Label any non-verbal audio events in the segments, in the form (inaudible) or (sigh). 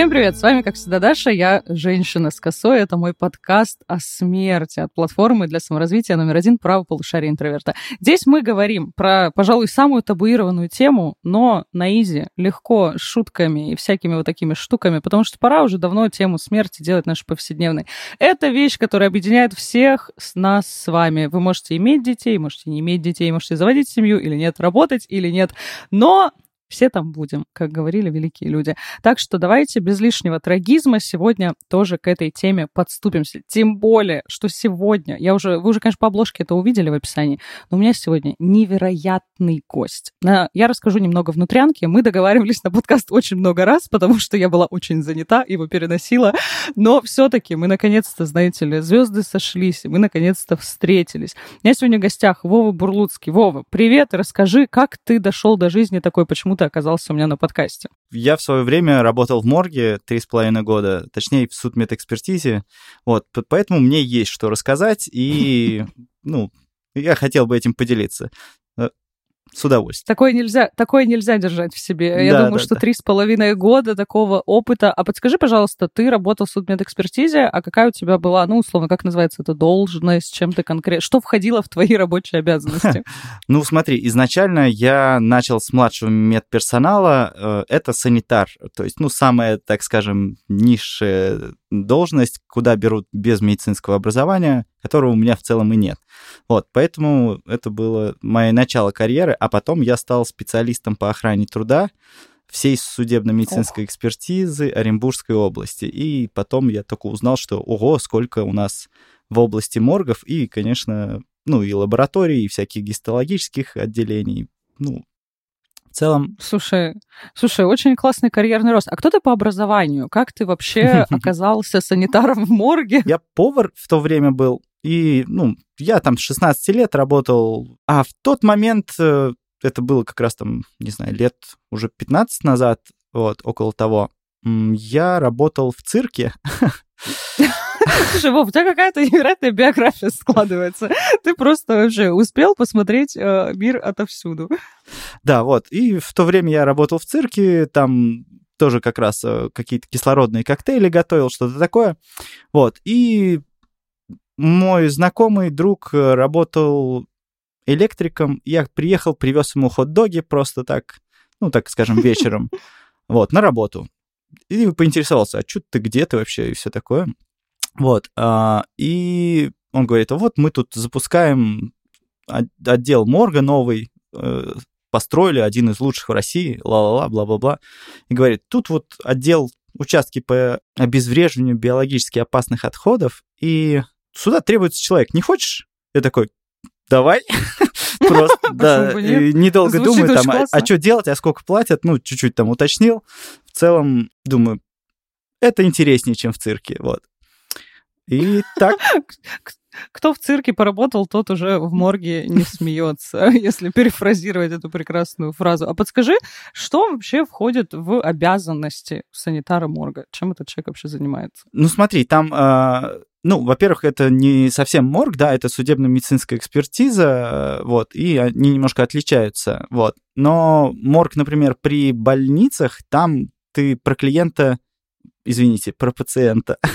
Всем привет, с вами, как всегда, Даша, я женщина с косой, это мой подкаст о смерти от платформы для саморазвития номер один «Право полушария интроверта». Здесь мы говорим про, пожалуй, самую табуированную тему, но на изи, легко, с шутками и всякими вот такими штуками, потому что пора уже давно тему смерти делать нашей повседневной. Это вещь, которая объединяет всех с нас с вами. Вы можете иметь детей, можете не иметь детей, можете заводить семью или нет, работать или нет, но все там будем, как говорили великие люди. Так что давайте без лишнего трагизма сегодня тоже к этой теме подступимся. Тем более, что сегодня, я уже, вы уже, конечно, по обложке это увидели в описании, но у меня сегодня невероятный гость. Я расскажу немного внутрянки. Мы договаривались на подкаст очень много раз, потому что я была очень занята, его переносила. Но все-таки мы наконец-то, знаете ли, звезды сошлись, мы наконец-то встретились. У меня сегодня в гостях Вова Бурлуцкий. Вова, привет, расскажи, как ты дошел до жизни такой, почему ты оказался у меня на подкасте? Я в свое время работал в морге три с половиной года, точнее, в судмедэкспертизе, вот, поэтому мне есть что рассказать, и, ну, я хотел бы этим поделиться. С удовольствием. Такое нельзя, такое нельзя держать в себе. Я да, думаю, да, что три с половиной года такого опыта. А подскажи, пожалуйста, ты работал в судмедэкспертизе, а какая у тебя была, ну, условно, как называется это, должность, чем ты конкретно... Что входило в твои рабочие обязанности? (laughs) Ну, смотри, изначально я начал с младшего медперсонала. Э, это санитар, то есть, ну, самая, так скажем, низшая должность, куда берут без медицинского образования, которого у меня в целом и нет. Вот, поэтому это было мое начало карьеры, а потом я стал специалистом по охране труда всей судебно-медицинской экспертизы Оренбургской области. И потом я только узнал, что ого, сколько у нас в области моргов и, конечно, ну и лабораторий, и всяких гистологических отделений. Ну, в целом... Слушай, слушай, очень классный карьерный рост. А кто ты по образованию? Как ты вообще (laughs) оказался санитаром в морге? Я повар в то время был, и, ну, я там с 16 лет работал, а в тот момент, э, это было как раз там, не знаю, лет уже 15 назад, вот, около того, я работал в цирке. (laughs) Слушай, Вов, у тебя какая-то невероятная биография складывается. Ты просто вообще успел посмотреть э, мир отовсюду. Да, вот. И в то время я работал в цирке, там тоже как раз э, какие-то кислородные коктейли готовил, что-то такое. Вот. И мой знакомый друг э, работал электриком. Я приехал, привез ему хот-доги просто так, ну, так скажем, (laughs) вечером, вот, на работу. И поинтересовался, а что ты, где ты вообще и все такое. Вот, а, и он говорит, а вот мы тут запускаем отдел морга новый, э, построили один из лучших в России, ла-ла-ла, бла-бла-бла. И говорит, тут вот отдел участки по обезвреживанию биологически опасных отходов, и сюда требуется человек. Не хочешь? Я такой, давай. (laughs) Просто, (laughs) да, недолго думаю, там, а, а что делать, а сколько платят, ну, чуть-чуть там уточнил. В целом, думаю, это интереснее, чем в цирке, вот. И так... (laughs) Кто в цирке поработал, тот уже в морге не смеется, если перефразировать эту прекрасную фразу. А подскажи, что вообще входит в обязанности санитара морга? Чем этот человек вообще занимается? Ну смотри, там а, ну, во-первых, это не совсем морг, да, это судебно-медицинская экспертиза, вот, и они немножко отличаются, вот. Но морг, например, при больницах, там ты про клиента извините, про пациента. (laughs)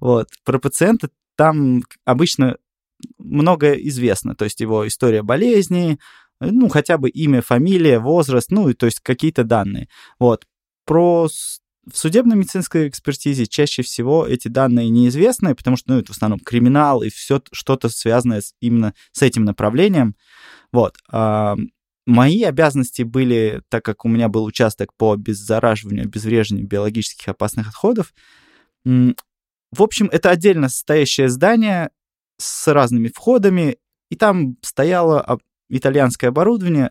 Вот, про пациента там обычно многое известно, то есть его история болезни, ну, хотя бы имя, фамилия, возраст, ну, то есть какие-то данные. Вот. Про в судебно-медицинской экспертизе чаще всего эти данные неизвестны, потому что ну, это в основном криминал и все что-то связанное с, именно с этим направлением. Вот. Мои обязанности были, так как у меня был участок по обеззараживанию, обезвреживанию биологических опасных отходов. В общем, это отдельно состоящее здание с разными входами, и там стояло итальянское оборудование,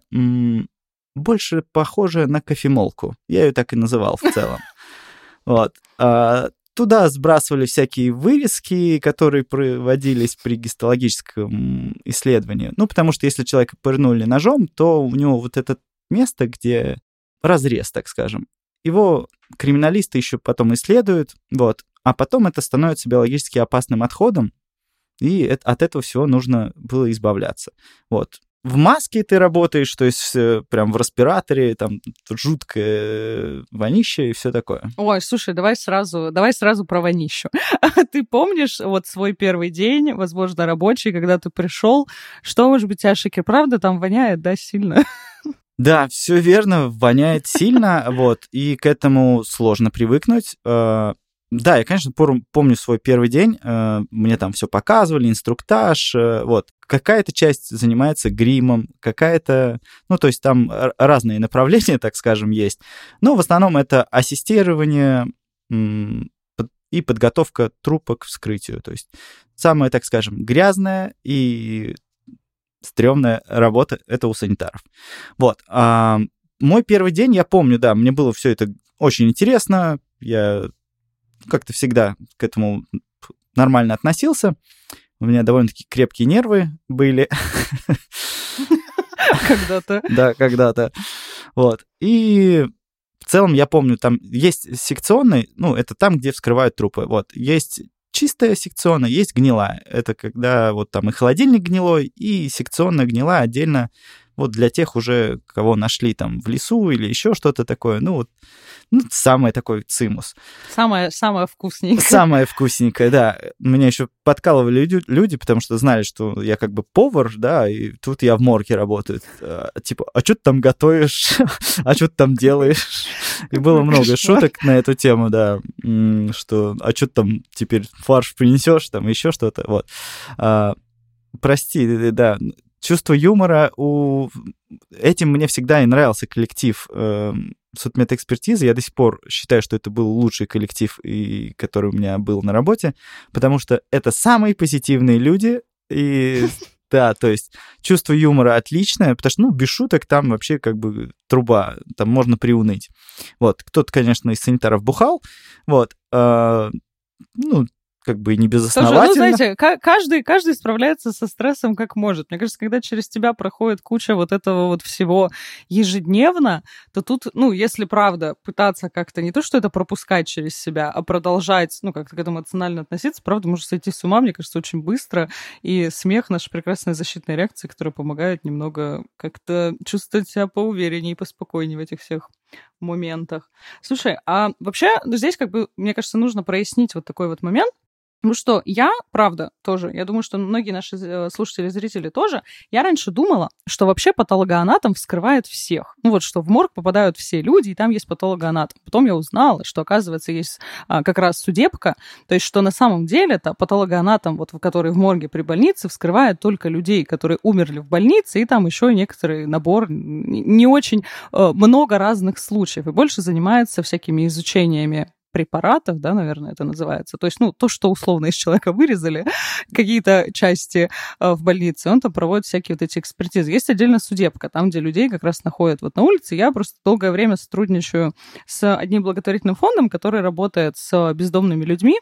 больше похожее на кофемолку. Я ее так и называл в целом. Вот. А, Туда сбрасывали всякие вырезки, которые проводились при гистологическом исследовании. Ну, потому что если человека пырнули ножом, то у него вот это место, где разрез, так скажем, его криминалисты еще потом исследуют, вот, а потом это становится биологически опасным отходом, и от этого всего нужно было избавляться. Вот. В маске ты работаешь, то есть э, прям в респираторе, там жуткое вонище и все такое. Ой, слушай, давай сразу, давай сразу про вонищу. (laughs) ты помнишь вот свой первый день, возможно, рабочий, когда ты пришел, что, может быть, тебя шикер, правда, там воняет, да, сильно? (laughs) Да, все верно, воняет сильно, вот, и к этому сложно привыкнуть. Да, я, конечно, помню свой первый день, э, мне там все показывали, инструктаж, э, вот. Какая-то часть занимается гримом, какая-то, ну, то есть там разные (laughs) направления, так скажем, есть. Но в основном это ассистирование и подготовка трупа к вскрытию. То есть самая, так скажем, грязная и стрёмная работа — это у санитаров. Вот. Мой первый день, я помню, да, мне было все это очень интересно, я как-то всегда к этому нормально относился. У меня довольно-таки крепкие нервы были. Когда-то. (laughs) Да, когда-то. Вот. И в целом я помню, там есть секционный, ну, это там, где вскрывают трупы. Вот. Есть чистая секционная, есть гнилая. Это когда вот там и холодильник гнилой, и секционная гнилая отдельно вот для тех уже, кого нашли там в лесу или еще что-то такое, ну вот ну, самый такой цимус. Самое, самое вкусненькое. Самое вкусненькое, да. Меня еще подкалывали люди, люди, потому что знали, что я как бы повар, да, и тут я в морге работаю. А, типа, а что ты там готовишь? (laughs) а что ты там делаешь? И было много шуток на эту тему, да, что а что ты там теперь фарш принесешь, там еще что-то, вот. А, прости, да, чувство юмора у... Этим мне всегда и нравился коллектив э, судмедэкспертизы. Я до сих пор считаю, что это был лучший коллектив, и, который у меня был на работе, потому что это самые позитивные люди, и (laughs) да, то есть чувство юмора отличное, потому что, ну, без шуток там вообще как бы труба, там можно приуныть. Вот, кто-то, конечно, из санитаров бухал, вот, э, ну, как бы не безосновательно. Тоже, ну, знаете, каждый, каждый справляется со стрессом как может. Мне кажется, когда через тебя проходит куча вот этого вот всего ежедневно, то тут, ну, если правда пытаться как-то не то, что это пропускать через себя, а продолжать, ну, как-то к этому эмоционально относиться, правда, может сойти с ума, мне кажется, очень быстро. И смех — наша прекрасная защитная реакция, которая помогает немного как-то чувствовать себя поувереннее и поспокойнее в этих всех моментах. Слушай, а вообще ну, здесь как бы, мне кажется, нужно прояснить вот такой вот момент, ну что, я, правда, тоже, я думаю, что многие наши э, слушатели, зрители тоже, я раньше думала, что вообще патологоанатом вскрывает всех. Ну вот, что в морг попадают все люди, и там есть патологоанатом. Потом я узнала, что, оказывается, есть а, как раз судебка, то есть, что на самом деле это патологоанатом, вот, который в морге при больнице, вскрывает только людей, которые умерли в больнице, и там еще некоторый набор, не очень э, много разных случаев, и больше занимается всякими изучениями препаратов, да, наверное, это называется. То есть, ну, то, что условно из человека вырезали, (laughs) какие-то части э, в больнице, он там проводит всякие вот эти экспертизы. Есть отдельно судебка, там, где людей как раз находят вот на улице. Я просто долгое время сотрудничаю с одним благотворительным фондом, который работает с бездомными людьми,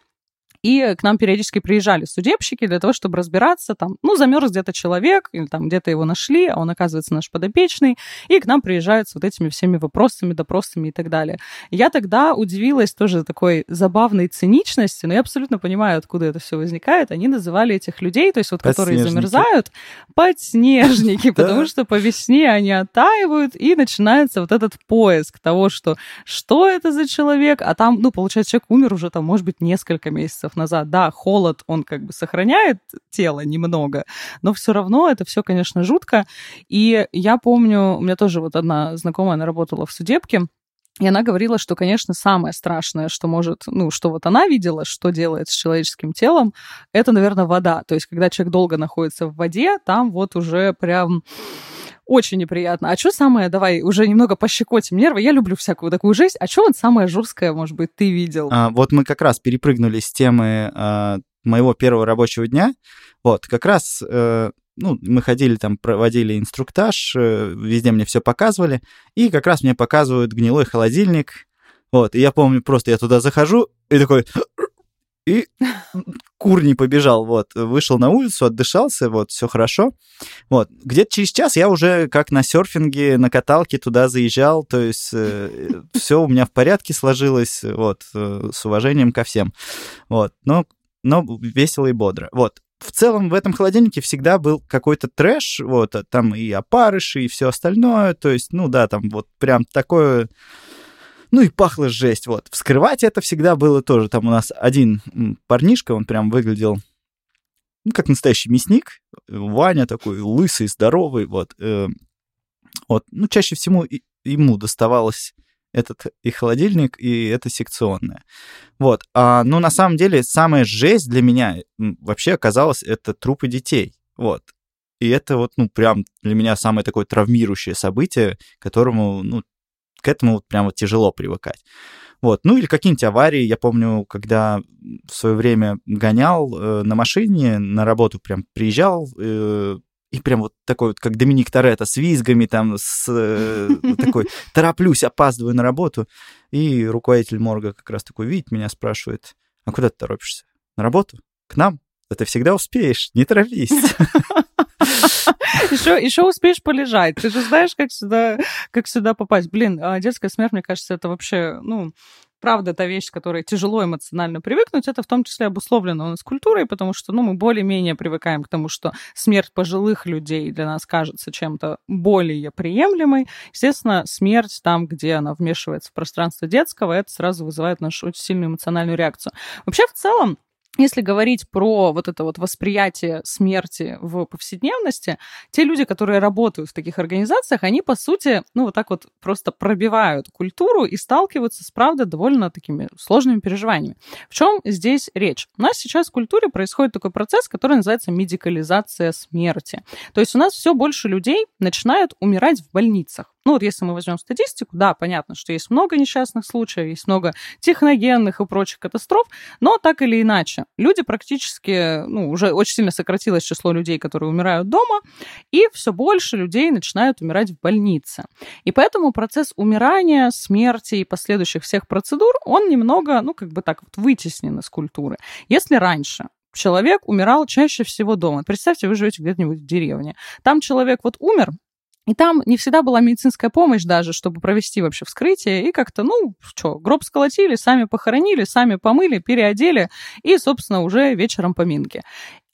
и к нам периодически приезжали судебщики для того, чтобы разбираться, там, ну, замерз где-то человек, или там где-то его нашли, а он оказывается наш подопечный, и к нам приезжают с вот этими всеми вопросами, допросами и так далее. Я тогда удивилась тоже такой забавной циничности, но я абсолютно понимаю, откуда это все возникает. Они называли этих людей, то есть вот которые замерзают, подснежники, (laughs) потому что по весне они оттаивают, и начинается вот этот поиск того, что что это за человек, а там, ну, получается, человек умер уже там, может быть, несколько месяцев месяцев назад, да, холод, он как бы сохраняет тело немного, но все равно это все, конечно, жутко. И я помню, у меня тоже вот одна знакомая, она работала в судебке, и она говорила, что, конечно, самое страшное, что может, ну, что вот она видела, что делает с человеческим телом, это, наверное, вода. То есть, когда человек долго находится в воде, там вот уже прям очень неприятно. А что самое, давай, уже немного пощекотим нервы. Я люблю всякую такую жизнь. А что вот самое жесткое, может быть, ты видел? А, вот мы как раз перепрыгнули с темы а, моего первого рабочего дня. Вот, как раз, э, ну, мы ходили там, проводили инструктаж, э, везде мне все показывали, и как раз мне показывают гнилой холодильник. Вот, и я помню, просто я туда захожу и такой, и кур не побежал, вот, вышел на улицу, отдышался, вот, все хорошо. Вот, где-то через час я уже как на серфинге, на каталке туда заезжал, то есть э, (laughs) все у меня в порядке сложилось, вот, э, с уважением ко всем. Вот, но, но весело и бодро. Вот, в целом в этом холодильнике всегда был какой-то трэш, вот, там и опарыши, и все остальное, то есть, ну да, там вот прям такое, ну и пахло жесть, вот. Вскрывать это всегда было тоже, там у нас один парнишка, он прям выглядел, ну, как настоящий мясник, Ваня такой лысый, здоровый, вот, э, вот, ну, чаще всего ему доставалось этот и холодильник, и это секционное. Вот. А, ну, на самом деле, самая жесть для меня вообще оказалась это трупы детей. Вот. И это вот, ну, прям для меня самое такое травмирующее событие, которому, ну, к этому вот прям вот тяжело привыкать. Вот. Ну или какие-нибудь аварии. Я помню, когда в свое время гонял э, на машине на работу, прям приезжал, э, и прям вот такой вот, как Доминик Торетто, с визгами там, с э, такой, (laughs) тороплюсь, опаздываю на работу. И руководитель морга как раз такой видит меня, спрашивает, а куда ты торопишься? На работу? К нам? Да ты всегда успеешь, не торопись. (laughs) Еще, еще успеешь полежать. Ты же знаешь, как сюда, как сюда попасть. Блин, а детская смерть, мне кажется, это вообще, ну, правда, та вещь, к которой тяжело эмоционально привыкнуть, это в том числе обусловлено у нас культурой, потому что, ну, мы более-менее привыкаем к тому, что смерть пожилых людей для нас кажется чем-то более приемлемой. Естественно, смерть там, где она вмешивается в пространство детского, это сразу вызывает нашу очень сильную эмоциональную реакцию. Вообще, в целом, если говорить про вот это вот восприятие смерти в повседневности, те люди, которые работают в таких организациях, они, по сути, ну, вот так вот просто пробивают культуру и сталкиваются с, правда, довольно такими сложными переживаниями. В чем здесь речь? У нас сейчас в культуре происходит такой процесс, который называется медикализация смерти. То есть у нас все больше людей начинают умирать в больницах. Ну вот если мы возьмем статистику, да, понятно, что есть много несчастных случаев, есть много техногенных и прочих катастроф, но так или иначе, люди практически, ну, уже очень сильно сократилось число людей, которые умирают дома, и все больше людей начинают умирать в больнице. И поэтому процесс умирания, смерти и последующих всех процедур, он немного, ну, как бы так вот вытеснен из культуры. Если раньше человек умирал чаще всего дома. Представьте, вы живете где-нибудь в деревне. Там человек вот умер, и там не всегда была медицинская помощь даже, чтобы провести вообще вскрытие. И как-то, ну, что, гроб сколотили, сами похоронили, сами помыли, переодели, и, собственно, уже вечером поминки.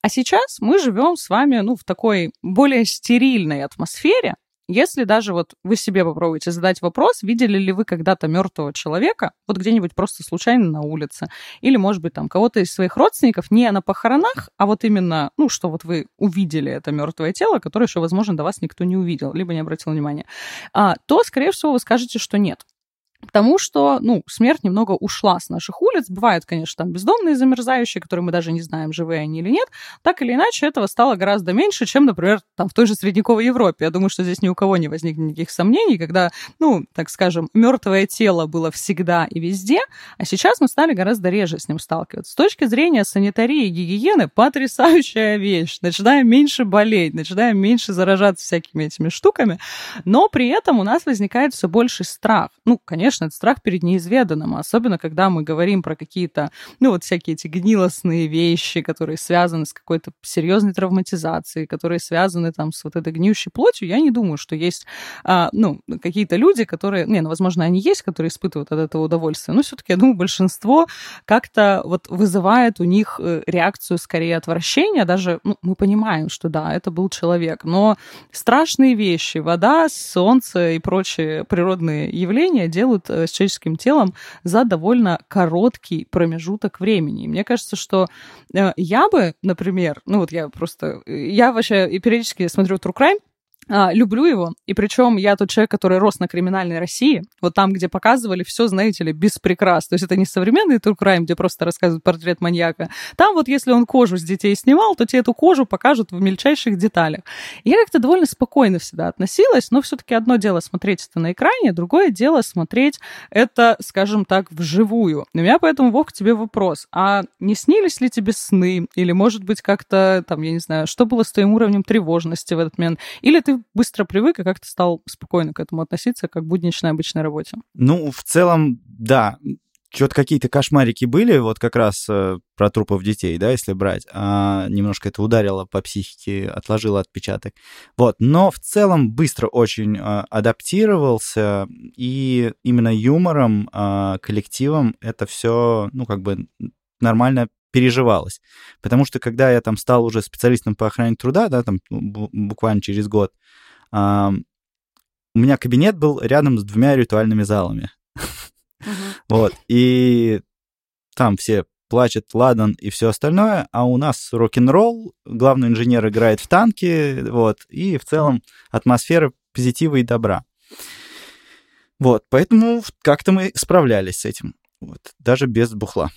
А сейчас мы живем с вами, ну, в такой более стерильной атмосфере, если даже вот вы себе попробуете задать вопрос, видели ли вы когда-то мертвого человека, вот где-нибудь просто случайно на улице, или, может быть, там кого-то из своих родственников не на похоронах, а вот именно, ну, что вот вы увидели это мертвое тело, которое еще, возможно, до вас никто не увидел, либо не обратил внимания, а, то, скорее всего, вы скажете, что нет. Потому что, ну, смерть немного ушла с наших улиц. Бывают, конечно, там бездомные замерзающие, которые мы даже не знаем, живые они или нет. Так или иначе, этого стало гораздо меньше, чем, например, там в той же средневековой Европе. Я думаю, что здесь ни у кого не возникнет никаких сомнений, когда, ну, так скажем, мертвое тело было всегда и везде, а сейчас мы стали гораздо реже с ним сталкиваться. С точки зрения санитарии и гигиены, потрясающая вещь. Начинаем меньше болеть, начинаем меньше заражаться всякими этими штуками, но при этом у нас возникает все больше страх. Ну, конечно, конечно, это страх перед неизведанным, особенно когда мы говорим про какие-то, ну, вот всякие эти гнилостные вещи, которые связаны с какой-то серьезной травматизацией, которые связаны там с вот этой гниющей плотью, я не думаю, что есть, а, ну, какие-то люди, которые, не, ну, возможно, они есть, которые испытывают от этого удовольствие, но все-таки, я думаю, большинство как-то вот вызывает у них э, реакцию скорее отвращения, даже, ну, мы понимаем, что да, это был человек, но страшные вещи, вода, солнце и прочие природные явления делают делают э, с человеческим телом за довольно короткий промежуток времени. И мне кажется, что э, я бы, например, ну вот я просто, э, я вообще периодически смотрю True Crime, а, люблю его, и причем я тот человек, который рос на криминальной России, вот там, где показывали все, знаете ли, без прикрас. То есть это не современный true crime, где просто рассказывают портрет маньяка. Там вот если он кожу с детей снимал, то тебе эту кожу покажут в мельчайших деталях. И я как-то довольно спокойно всегда относилась, но все-таки одно дело смотреть это на экране, другое дело смотреть это, скажем так, вживую. У меня поэтому, Вов, к тебе вопрос. А не снились ли тебе сны? Или, может быть, как-то, там, я не знаю, что было с твоим уровнем тревожности в этот момент? Или ты быстро привык и как-то стал спокойно к этому относиться, как к будничной обычной работе? Ну, в целом, да. Что-то какие-то кошмарики были, вот как раз э, про трупов детей, да, если брать. А, немножко это ударило по психике, отложило отпечаток. Вот, но в целом быстро очень э, адаптировался, и именно юмором, э, коллективом это все, ну, как бы нормально переживалось. Потому что когда я там стал уже специалистом по охране труда, да, там ну, буквально через год, а, у меня кабинет был рядом с двумя ритуальными залами. (laughs) Вот, и там все плачет Ладан и все остальное, а у нас рок-н-ролл, главный инженер играет в танки, вот, и в целом атмосфера позитива и добра. Вот, поэтому как-то мы справлялись с этим, вот, даже без бухла.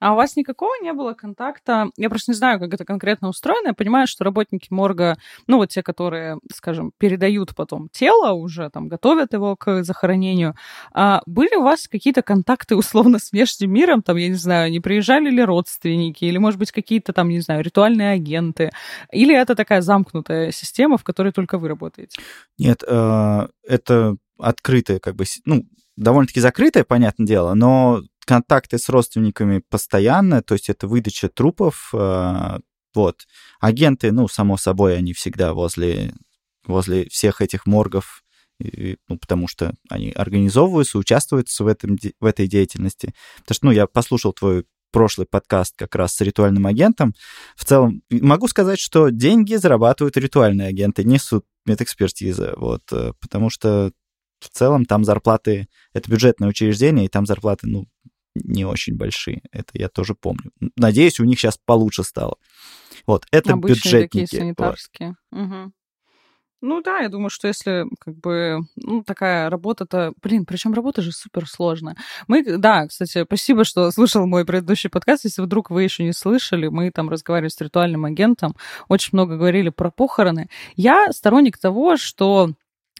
А у вас никакого не было контакта? Я просто не знаю, как это конкретно устроено. Я понимаю, что работники морга, ну вот те, которые, скажем, передают потом тело уже, там, готовят его к захоронению. А были у вас какие-то контакты условно с внешним миром? Там, я не знаю, не приезжали ли родственники? Или, может быть, какие-то там, не знаю, ритуальные агенты? Или это такая замкнутая система, в которой только вы работаете? Нет, э, это открытая, как бы, ну, довольно-таки закрытое, понятное дело, но контакты с родственниками постоянно, то есть это выдача трупов, э, вот. Агенты, ну, само собой, они всегда возле, возле всех этих моргов, и, ну, потому что они организовываются, участвуют в, этом, в этой деятельности. Потому что, ну, я послушал твой прошлый подкаст как раз с ритуальным агентом. В целом, могу сказать, что деньги зарабатывают ритуальные агенты, несут медэкспертиза, вот, э, потому что в целом там зарплаты, это бюджетное учреждение, и там зарплаты, ну, не очень большие. Это я тоже помню. Надеюсь, у них сейчас получше стало. Вот, это Обычные бюджетники. такие санитарские. Вот. Угу. Ну да, я думаю, что если как бы ну, такая работа-то, блин, причем работа же супер сложная. Мы, да, кстати, спасибо, что слушал мой предыдущий подкаст. Если вдруг вы еще не слышали, мы там разговаривали с ритуальным агентом, очень много говорили про похороны. Я сторонник того, что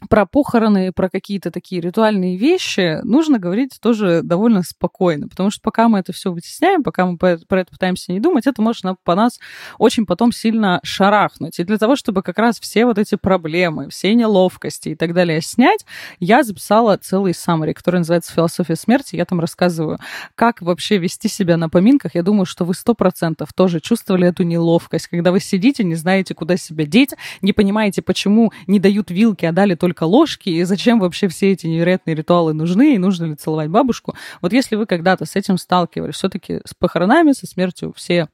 про похороны, про какие-то такие ритуальные вещи нужно говорить тоже довольно спокойно, потому что пока мы это все вытесняем, пока мы про это пытаемся не думать, это может по нас очень потом сильно шарахнуть. И для того, чтобы как раз все вот эти проблемы, все неловкости и так далее снять, я записала целый саммари, который называется «Философия смерти». Я там рассказываю, как вообще вести себя на поминках. Я думаю, что вы сто процентов тоже чувствовали эту неловкость, когда вы сидите, не знаете, куда себя деть, не понимаете, почему не дают вилки, а дали только только ложки, и зачем вообще все эти невероятные ритуалы нужны, и нужно ли целовать бабушку. Вот если вы когда-то с этим сталкивались, все-таки с похоронами, со смертью все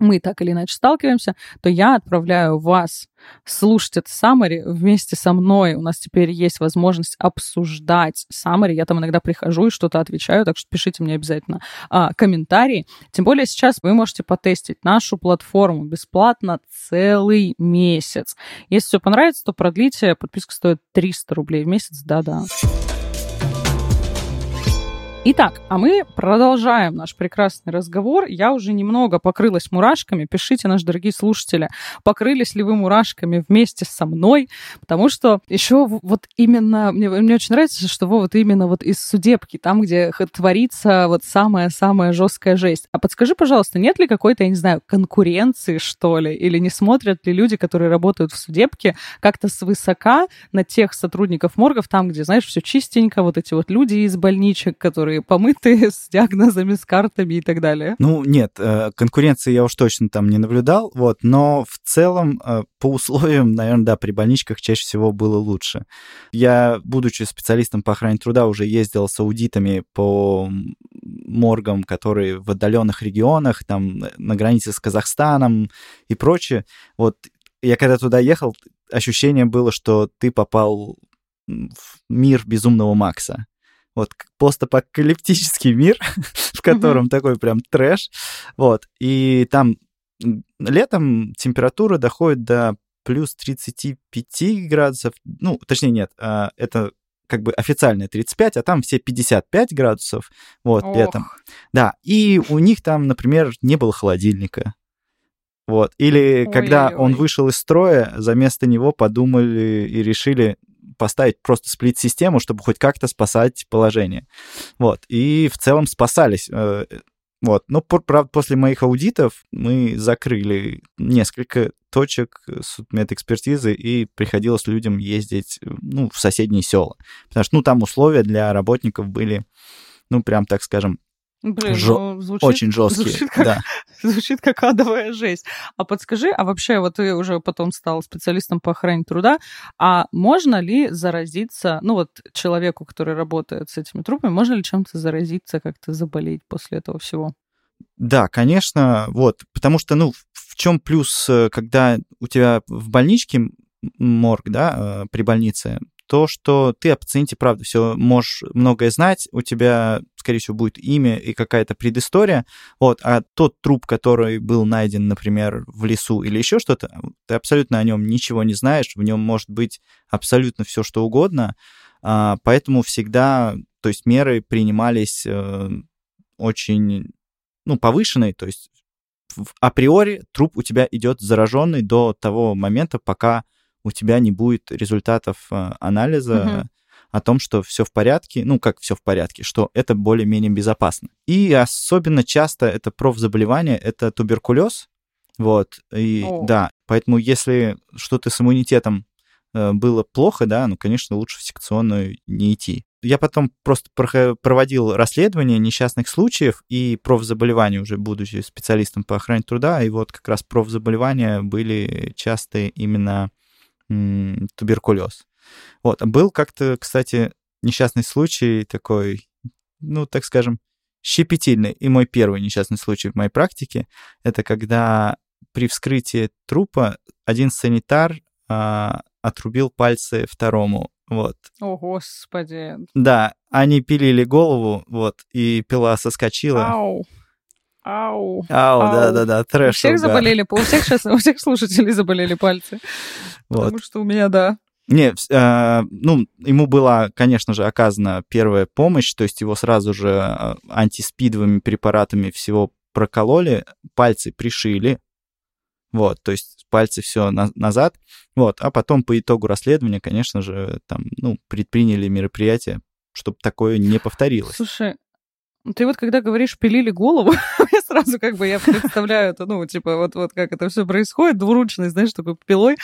мы так или иначе сталкиваемся, то я отправляю вас слушать это саммари вместе со мной. У нас теперь есть возможность обсуждать саммари. Я там иногда прихожу и что-то отвечаю, так что пишите мне обязательно а, комментарии. Тем более сейчас вы можете потестить нашу платформу бесплатно целый месяц. Если все понравится, то продлите. Подписка стоит 300 рублей в месяц. Да-да. Итак, а мы продолжаем наш прекрасный разговор. Я уже немного покрылась мурашками. Пишите, наши дорогие слушатели, покрылись ли вы мурашками вместе со мной, потому что еще вот именно, мне, мне очень нравится, что вот именно вот из судебки, там, где творится вот самая-самая жесткая жесть. А подскажи, пожалуйста, нет ли какой-то, я не знаю, конкуренции, что ли, или не смотрят ли люди, которые работают в судебке, как-то свысока на тех сотрудников моргов, там, где, знаешь, все чистенько, вот эти вот люди из больничек, которые которые помытые, (laughs) с диагнозами, с картами и так далее? Ну, нет, э, конкуренции я уж точно там не наблюдал, вот, но в целом э, по условиям, наверное, да, при больничках чаще всего было лучше. Я, будучи специалистом по охране труда, уже ездил с аудитами по моргам, которые в отдаленных регионах, там, на границе с Казахстаном и прочее. Вот я когда туда ехал, ощущение было, что ты попал в мир безумного Макса вот постапокалиптический мир, (laughs) в котором такой прям трэш, вот, и там летом температура доходит до плюс 35 градусов, ну, точнее, нет, а, это как бы официальные 35, а там все 55 градусов, вот, Ох. летом. Да, и у них там, например, не было холодильника. Вот. Или ой, когда он вышел из строя, за место него подумали и решили, поставить просто сплит-систему, чтобы хоть как-то спасать положение. Вот. И в целом спасались. Э, вот. Но, правда, после моих аудитов мы закрыли несколько точек судмедэкспертизы, и приходилось людям ездить ну, в соседние села. Потому что ну, там условия для работников были, ну, прям, так скажем, Блин, Жё... ну, звучит, очень жесткие. Звучит как, да. (laughs) звучит как адовая жесть. А подскажи, а вообще, вот ты уже потом стал специалистом по охране труда, а можно ли заразиться, ну вот человеку, который работает с этими трупами, можно ли чем-то заразиться, как-то заболеть после этого всего? Да, конечно, вот, потому что, ну, в чем плюс, э, когда у тебя в больничке морг, да, э, при больнице, то, что ты о пациенте, правда, все можешь многое знать, у тебя, скорее всего, будет имя и какая-то предыстория, вот, а тот труп, который был найден, например, в лесу или еще что-то, ты абсолютно о нем ничего не знаешь, в нем может быть абсолютно все, что угодно, а, поэтому всегда, то есть меры принимались э, очень, ну, повышенные, то есть априори труп у тебя идет зараженный до того момента, пока у тебя не будет результатов э, анализа угу. о том, что все в порядке, ну как все в порядке, что это более-менее безопасно. И особенно часто это профзаболевание, это туберкулез, вот, и О. да, поэтому если что-то с иммунитетом э, было плохо, да, ну, конечно, лучше в секционную не идти. Я потом просто проводил расследование несчастных случаев и профзаболеваний, уже будучи специалистом по охране труда, и вот как раз профзаболевания были часто именно туберкулез. Вот. А был как-то, кстати, несчастный случай такой, ну, так скажем, щепетильный. И мой первый несчастный случай в моей практике — это когда при вскрытии трупа один санитар а, отрубил пальцы второму. Вот. О, господи. Да, они пилили голову, вот, и пила соскочила. Ау. Ау. Ау, да-да-да, трэш. У всех угар. заболели, у всех сейчас, у всех слушателей заболели пальцы. Вот. Потому что у меня, да. Не, э, ну, ему была, конечно же, оказана первая помощь, то есть его сразу же а, антиспидовыми препаратами всего прокололи, пальцы пришили, вот, то есть пальцы все на, назад, вот, а потом по итогу расследования, конечно же, там, ну, предприняли мероприятия, чтобы такое не повторилось. Слушай, ты вот когда говоришь «пилили голову», (laughs) я сразу как бы я представляю это, ну, типа, вот, вот как это все происходит, двуручный, знаешь, такой пилой.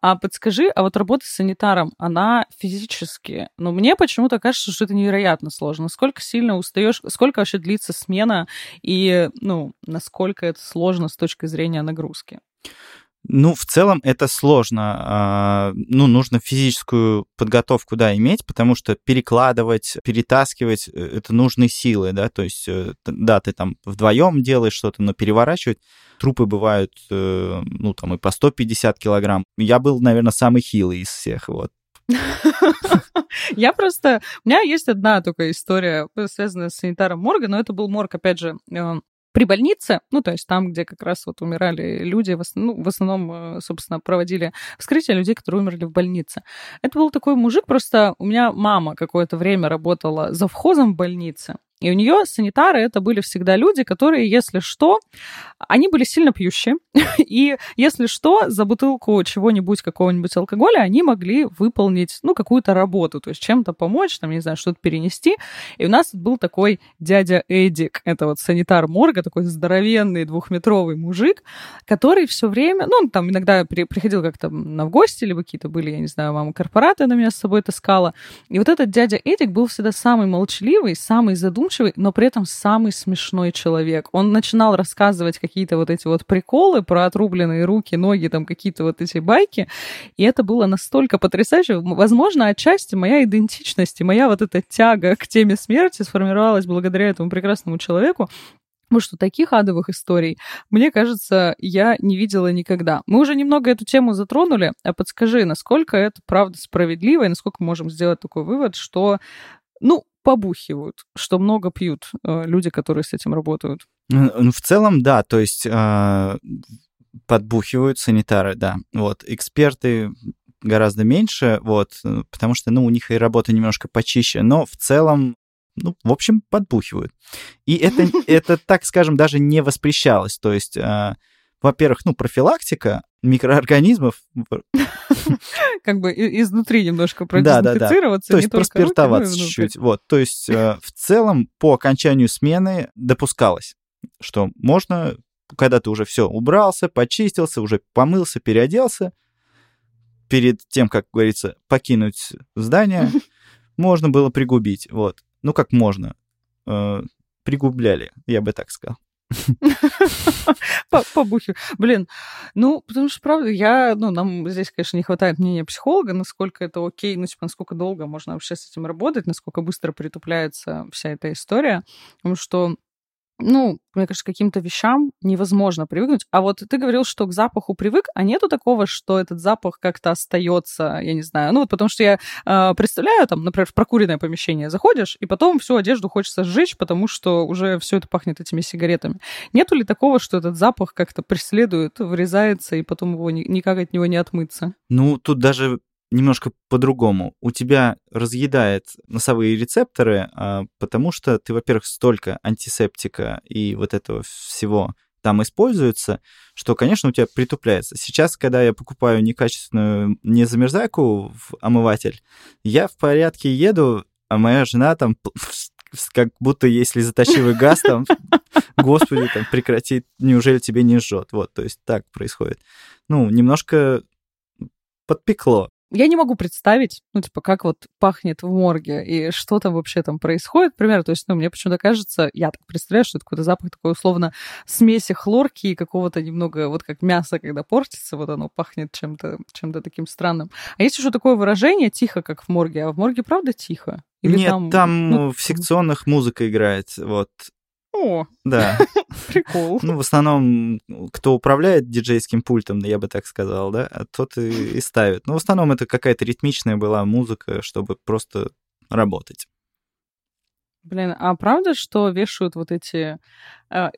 А подскажи, а вот работа с санитаром, она физически, ну, мне почему-то кажется, что это невероятно сложно. Сколько сильно устаешь, сколько вообще длится смена и, ну, насколько это сложно с точки зрения нагрузки? Ну, в целом это сложно. А, ну, нужно физическую подготовку, да, иметь, потому что перекладывать, перетаскивать э, — это нужны силы, да, то есть, э, да, ты там вдвоем делаешь что-то, но переворачивать трупы бывают, э, ну, там и по 150 килограмм. Я был, наверное, самый хилый из всех, вот. (laughs) Я просто... У меня есть одна только история, связанная с санитаром морга, но это был морг, опять же, при больнице, ну, то есть там, где как раз вот умирали люди, в, основном, ну, в основном, э, собственно, проводили вскрытие людей, которые умерли в больнице. Это был такой мужик, просто у меня мама какое-то время работала завхозом в больнице, и у нее санитары это были всегда люди, которые, если что, они были сильно пьющие. (laughs) И если что, за бутылку чего-нибудь, какого-нибудь алкоголя, они могли выполнить, ну, какую-то работу, то есть чем-то помочь, там, не знаю, что-то перенести. И у нас был такой дядя Эдик, это вот санитар морга, такой здоровенный двухметровый мужик, который все время, ну, он там иногда при, приходил как-то на в гости, либо какие-то были, я не знаю, мама корпораты на меня с собой таскала. И вот этот дядя Эдик был всегда самый молчаливый, самый задумчивый, задумчивый, но при этом самый смешной человек. Он начинал рассказывать какие-то вот эти вот приколы про отрубленные руки, ноги, там какие-то вот эти байки, и это было настолько потрясающе. Возможно, отчасти моя идентичность и моя вот эта тяга к теме смерти сформировалась благодаря этому прекрасному человеку, Потому что таких адовых историй, мне кажется, я не видела никогда. Мы уже немного эту тему затронули, а подскажи, насколько это правда справедливо и насколько мы можем сделать такой вывод, что, ну, побухивают, что много пьют э, люди, которые с этим работают. Ну, в целом, да, то есть э, подбухивают санитары, да. Вот, эксперты гораздо меньше, вот, потому что, ну, у них и работа немножко почище, но в целом ну, в общем, подбухивают. И это, (laughs) это так скажем, даже не воспрещалось. То есть, э, во-первых, ну, профилактика микроорганизмов. (laughs) Как бы изнутри немножко продезинфицироваться. То есть проспиртоваться чуть-чуть. Вот, то есть э, в целом по окончанию смены допускалось, что можно, когда ты уже все убрался, почистился, уже помылся, переоделся, перед тем, как говорится, покинуть здание, (laughs) можно было пригубить. Вот. Ну, как можно. Э, пригубляли, я бы так сказал. Побухи. Блин, ну, потому что, правда, я, ну, нам здесь, конечно, не хватает мнения психолога, насколько это окей, ну, типа, насколько долго можно вообще с этим работать, насколько быстро притупляется вся эта история, потому что ну, мне кажется, каким-то вещам невозможно привыкнуть. А вот ты говорил, что к запаху привык, а нету такого, что этот запах как-то остается, я не знаю. Ну, вот потому что я э, представляю, там, например, в прокуренное помещение заходишь, и потом всю одежду хочется сжечь, потому что уже все это пахнет этими сигаретами. Нету ли такого, что этот запах как-то преследует, врезается, и потом его ни, никак от него не отмыться? Ну, тут даже немножко по-другому. У тебя разъедает носовые рецепторы, а, потому что ты, во-первых, столько антисептика и вот этого всего там используется, что, конечно, у тебя притупляется. Сейчас, когда я покупаю некачественную незамерзайку в омыватель, я в порядке еду, а моя жена там как будто если заточивый газ там, (laughs) господи, там прекрати, неужели тебе не жжет? Вот, то есть так происходит. Ну, немножко подпекло. Я не могу представить, ну, типа, как вот пахнет в морге и что там вообще там происходит, например, то есть, ну, мне почему-то кажется, я так представляю, что это какой-то запах такой, условно, смеси хлорки и какого-то немного, вот как мясо, когда портится, вот оно пахнет чем-то чем таким странным. А есть еще такое выражение «тихо, как в морге», а в морге правда тихо? Или Нет, там, там ну, в секционных музыка играет, вот. О, да. (laughs) (laughs) Прикол. Ну, в основном, кто управляет диджейским пультом, я бы так сказал, да, тот и, и ставит. Но в основном это какая-то ритмичная была музыка, чтобы просто работать. Блин, а правда, что вешают вот эти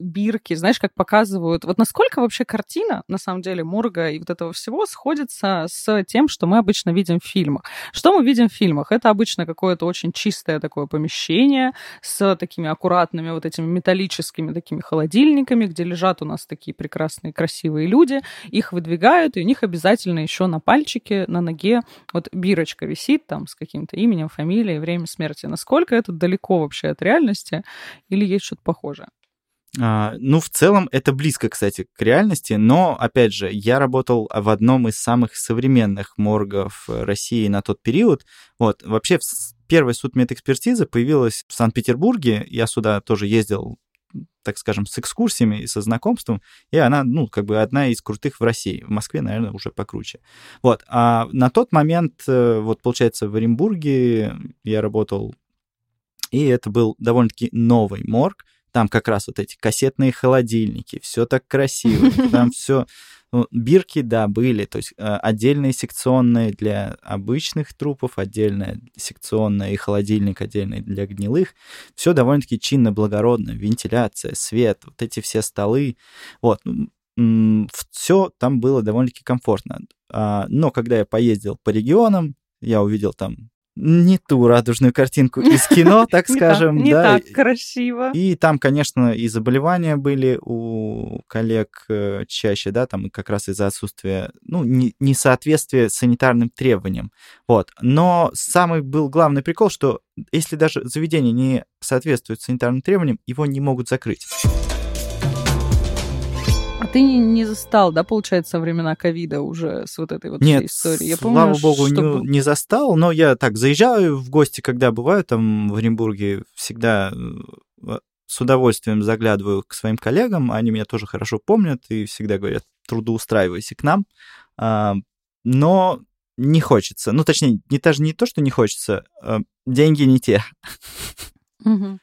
бирки, знаешь, как показывают? Вот насколько вообще картина, на самом деле, морга и вот этого всего сходится с тем, что мы обычно видим в фильмах? Что мы видим в фильмах? Это обычно какое-то очень чистое такое помещение с такими аккуратными вот этими металлическими такими холодильниками, где лежат у нас такие прекрасные, красивые люди. Их выдвигают, и у них обязательно еще на пальчике, на ноге вот бирочка висит там с каким-то именем, фамилией, время смерти. Насколько это далеко вообще от реальности, или есть что-то похожее? А, ну, в целом, это близко, кстати, к реальности, но, опять же, я работал в одном из самых современных моргов России на тот период. Вот, вообще, первая судмедэкспертиза появилась в Санкт-Петербурге, я сюда тоже ездил так скажем, с экскурсиями и со знакомством, и она, ну, как бы одна из крутых в России. В Москве, наверное, уже покруче. Вот. А на тот момент, э, вот, получается, в Оренбурге я работал и это был довольно-таки новый морг. Там как раз вот эти кассетные холодильники, все так красиво. (laughs) Там все ну, бирки, да, были, то есть э, отдельные секционные для обычных трупов, отдельная секционная и холодильник отдельный для гнилых. Все довольно-таки чинно, благородно, вентиляция, свет, вот эти все столы. Вот, все там было довольно-таки комфортно. А, но когда я поездил по регионам, я увидел там не ту радужную картинку из (laughs) кино, так скажем. Не так красиво. И там, конечно, и заболевания были у коллег э, чаще, да, там как раз из-за отсутствия, ну, несоответствия санитарным требованиям. Вот. Но самый был главный прикол, что если даже заведение не соответствует санитарным требованиям, его не могут закрыть. Ты не застал, да, получается, времена ковида уже с вот этой вот Нет, всей историей? Я слава помню, богу, что... не, не застал, но я так заезжаю в гости, когда бываю там в Оренбурге, всегда э, с удовольствием заглядываю к своим коллегам, они меня тоже хорошо помнят и всегда говорят, трудоустраивайся к нам, а, но не хочется, ну, точнее, не, даже не то, что не хочется, а деньги не те. Угу.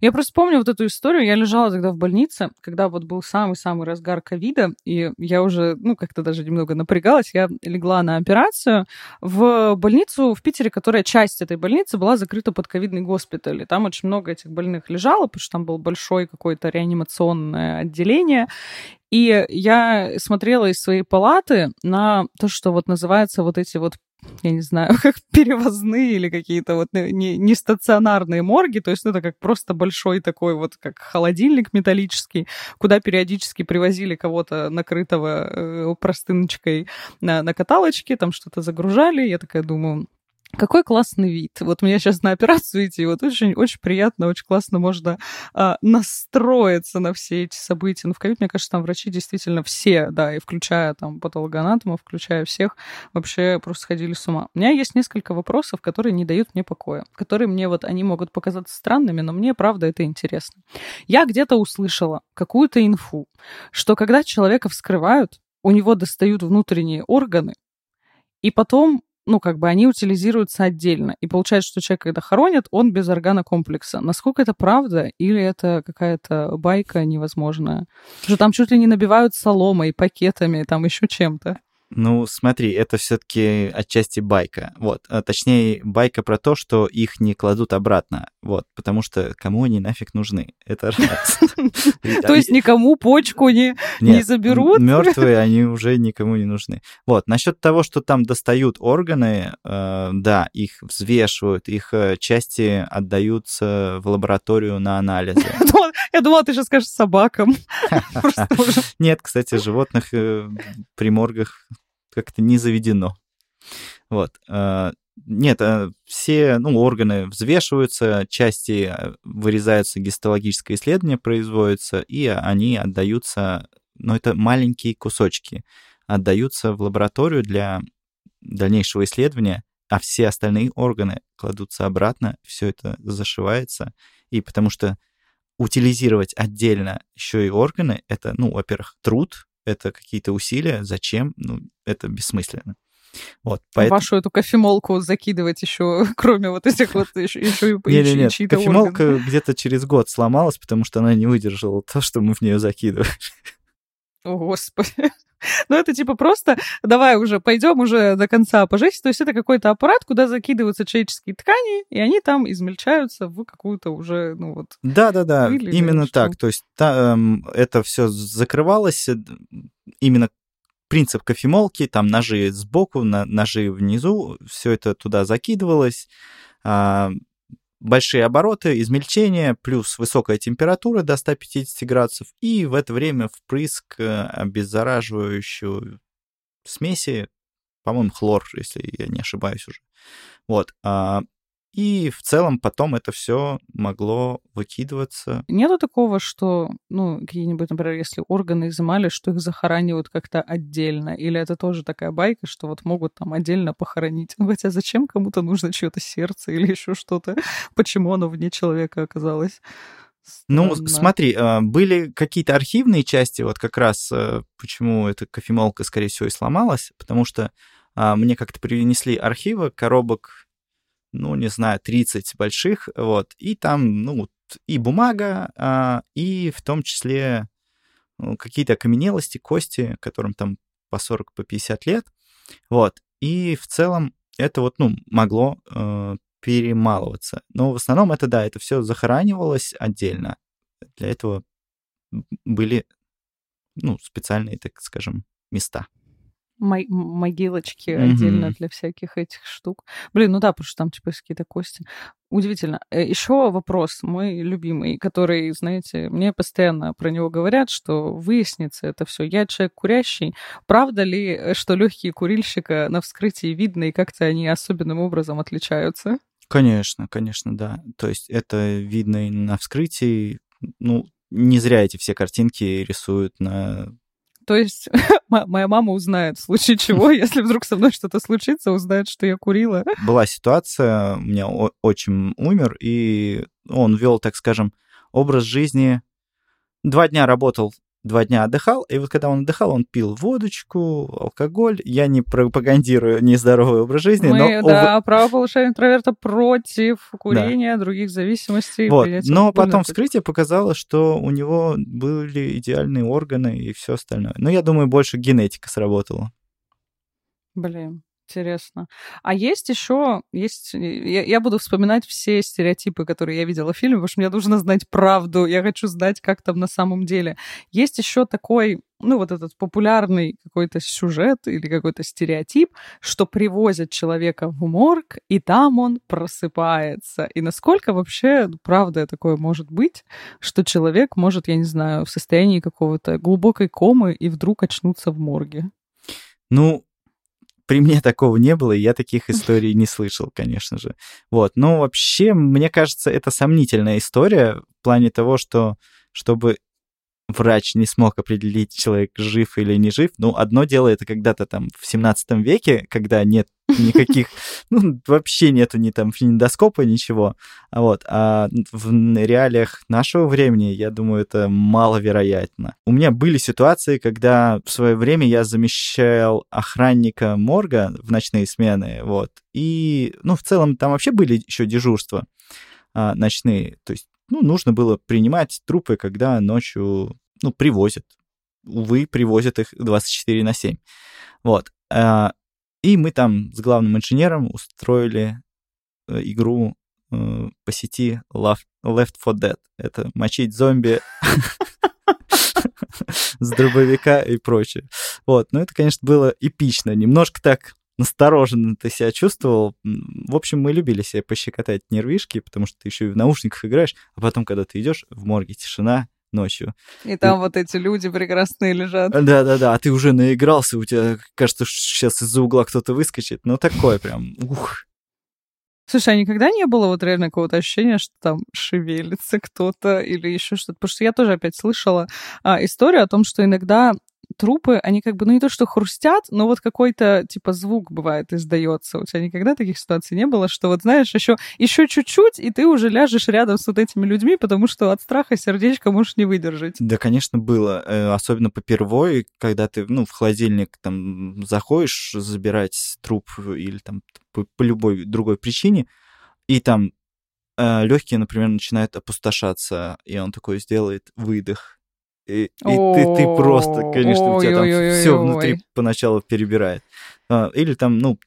Я просто помню вот эту историю. Я лежала тогда в больнице, когда вот был самый-самый разгар ковида, и я уже, ну, как-то даже немного напрягалась. Я легла на операцию в больницу в Питере, которая часть этой больницы была закрыта под ковидный госпиталь. И там очень много этих больных лежало, потому что там был большой какое-то реанимационное отделение. И я смотрела из своей палаты на то, что вот называется вот эти вот я не знаю, (laughs) как перевозные или какие-то вот не, не стационарные морги, то есть это как просто большой такой вот как холодильник металлический, куда периодически привозили кого-то накрытого э, простыночкой на, на каталочке, там что-то загружали, я такая думаю, какой классный вид. Вот мне сейчас на операцию идти, вот очень, очень приятно, очень классно можно а, настроиться на все эти события. Ну, в ковид, мне кажется, там врачи действительно все, да, и включая там патологоанатомов, включая всех, вообще просто сходили с ума. У меня есть несколько вопросов, которые не дают мне покоя, которые мне вот, они могут показаться странными, но мне, правда, это интересно. Я где-то услышала какую-то инфу, что когда человека вскрывают, у него достают внутренние органы, и потом ну, как бы они утилизируются отдельно. И получается, что человек, когда хоронят, он без органокомплекса. Насколько это правда или это какая-то байка невозможная? Что там чуть ли не набивают соломой, пакетами, там еще чем-то. Ну, смотри, это все-таки отчасти байка. Вот. А, точнее, байка про то, что их не кладут обратно. Вот. Потому что кому они нафиг нужны? Это раз. (laughs) То есть никому почку не, заберут? Мертвые, они уже никому не нужны. Вот. Насчет того, что там достают органы, э, да, их взвешивают, их э, части отдаются в лабораторию на анализы. (laughs) Я думала, ты сейчас скажешь собакам. (laughs) Нет, кстати, животных э, при моргах как-то не заведено. Вот. А, нет, а, все ну, органы взвешиваются, части а, вырезаются, гистологическое исследование производится, и они отдаются, ну, это маленькие кусочки, отдаются в лабораторию для дальнейшего исследования, а все остальные органы кладутся обратно, все это зашивается, и потому что утилизировать отдельно еще и органы, это, ну, во-первых, труд, это какие-то усилия, зачем, ну, это бессмысленно. Вот, поэтому... Вашу эту кофемолку закидывать еще, (laughs) кроме вот этих вот еще, еще и нет, нет, нет. кофемолка где-то через год сломалась, потому что она не выдержала то, что мы в нее закидывали. О, Господи. (laughs) Ну, это типа просто, давай уже пойдем уже до конца по жести. То есть это какой-то аппарат, куда закидываются человеческие ткани, и они там измельчаются в какую-то уже, ну вот... Да-да-да, именно так. То есть та, эм, это все закрывалось, э, именно принцип кофемолки, там ножи сбоку, ножи внизу, все это туда закидывалось, а, большие обороты, измельчение, плюс высокая температура до 150 градусов, и в это время впрыск э, обеззараживающую смеси, по-моему, хлор, если я не ошибаюсь уже. Вот. И в целом потом это все могло выкидываться. Нету такого, что, ну, какие-нибудь, например, если органы изымали, что их захоранивают как-то отдельно? Или это тоже такая байка, что вот могут там отдельно похоронить? Ну, (laughs) хотя зачем кому-то нужно чье-то сердце или еще что-то? Почему оно вне человека оказалось? Ну, смотри, а, были какие-то архивные части, вот как раз э, почему эта кофемолка, скорее всего, и сломалась, потому что а, мне как-то принесли архивы коробок ну, не знаю, 30 больших, вот, и там, ну, и бумага, а, и в том числе ну, какие-то окаменелости, кости, которым там по 40, по 50 лет, вот, и в целом это вот, ну, могло э, перемалываться. Но в основном это, да, это все захоранивалось отдельно. Для этого были, ну, специальные, так скажем, места могилочки mm-hmm. отдельно для всяких этих штук. Блин, ну да, потому что там типа какие-то кости. Удивительно. Э, Еще вопрос мой любимый, который, знаете, мне постоянно про него говорят, что выяснится это все. Я человек курящий. Правда ли, э, что легкие курильщика на вскрытии видно и как-то они особенным образом отличаются? Конечно, конечно, да. То есть это видно и на вскрытии. Ну, не зря эти все картинки рисуют на то есть (laughs) моя мама узнает, в случае чего, (laughs) если вдруг со мной что-то случится, узнает, что я курила. (laughs) Была ситуация, у меня отчим умер, и он вел, так скажем, образ жизни. Два дня работал два дня отдыхал, и вот когда он отдыхал, он пил водочку, алкоголь. Я не пропагандирую нездоровый образ жизни, Мы, но... да, ов... правополушарие интроверта против курения, да. других зависимостей. Вот. Но потом вскрытие показало, что у него были идеальные органы и все остальное. Но я думаю, больше генетика сработала. Блин. Интересно. А есть еще, есть, я, я буду вспоминать все стереотипы, которые я видела в фильме, потому что мне нужно знать правду, я хочу знать, как там на самом деле. Есть еще такой, ну, вот этот популярный какой-то сюжет или какой-то стереотип, что привозят человека в морг, и там он просыпается. И насколько вообще правда такое может быть, что человек может, я не знаю, в состоянии какого-то глубокой комы и вдруг очнуться в морге? Ну, при мне такого не было, и я таких историй не слышал, конечно же. Вот. Но вообще, мне кажется, это сомнительная история в плане того, что чтобы врач не смог определить, человек жив или не жив. Ну, одно дело это когда-то там в 17 веке, когда нет никаких, (laughs) ну, вообще нету ни там фонендоскопа, ничего. А вот, а в реалиях нашего времени, я думаю, это маловероятно. У меня были ситуации, когда в свое время я замещал охранника морга в ночные смены, вот, и, ну, в целом там вообще были еще дежурства а, ночные, то есть ну, нужно было принимать трупы, когда ночью, ну, привозят. Увы, привозят их 24 на 7. Вот. А, и мы там с главным инженером устроили э, игру э, по сети Left 4 Dead. Это мочить зомби с дробовика и прочее. Вот, но это, конечно, было эпично. Немножко так настороженно ты себя чувствовал. В общем, мы любили себе пощекотать нервишки, потому что ты еще и в наушниках играешь, а потом, когда ты идешь в морге, тишина, ночью. И там и... вот эти люди прекрасные лежат. Да-да-да, а ты уже наигрался, у тебя кажется, что сейчас из-за угла кто-то выскочит. Ну, такое прям, ух. Слушай, а никогда не было вот реально какого-то ощущения, что там шевелится кто-то или еще что-то? Потому что я тоже опять слышала а, историю о том, что иногда трупы, они как бы, ну не то что хрустят, но вот какой-то типа звук бывает издается. У тебя никогда таких ситуаций не было, что вот знаешь, еще, еще чуть-чуть, и ты уже ляжешь рядом с вот этими людьми, потому что от страха сердечко можешь не выдержать. Да, конечно, было. Э, особенно попервой, когда ты, ну, в холодильник там заходишь забирать труп или там по, по любой другой причине, и там э, легкие, например, начинают опустошаться, и он такой сделает выдох, и, и ты, ты просто, конечно, у тебя там все внутри поначалу перебирает. А, или там, ну,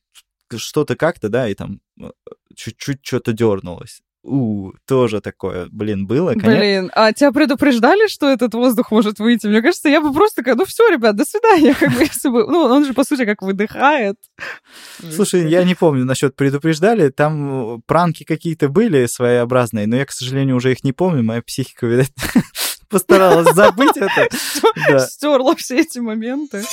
что-то как-то, да, и там э, чуть-чуть что-то дернулось. У, тоже такое, блин, было. Конечно. Блин, а тебя предупреждали, что этот воздух может выйти? Мне кажется, я бы просто такая, ну все, ребят, до свидания. (laughs) Как бы, если бы... Ну, он же, по сути, как выдыхает. Слушай, я не помню насчет предупреждали. Там пранки какие-то были своеобразные, но я, к сожалению, уже их не помню. Моя психика, видать, (laughs) постаралась забыть это. (laughs) Стерла все эти моменты.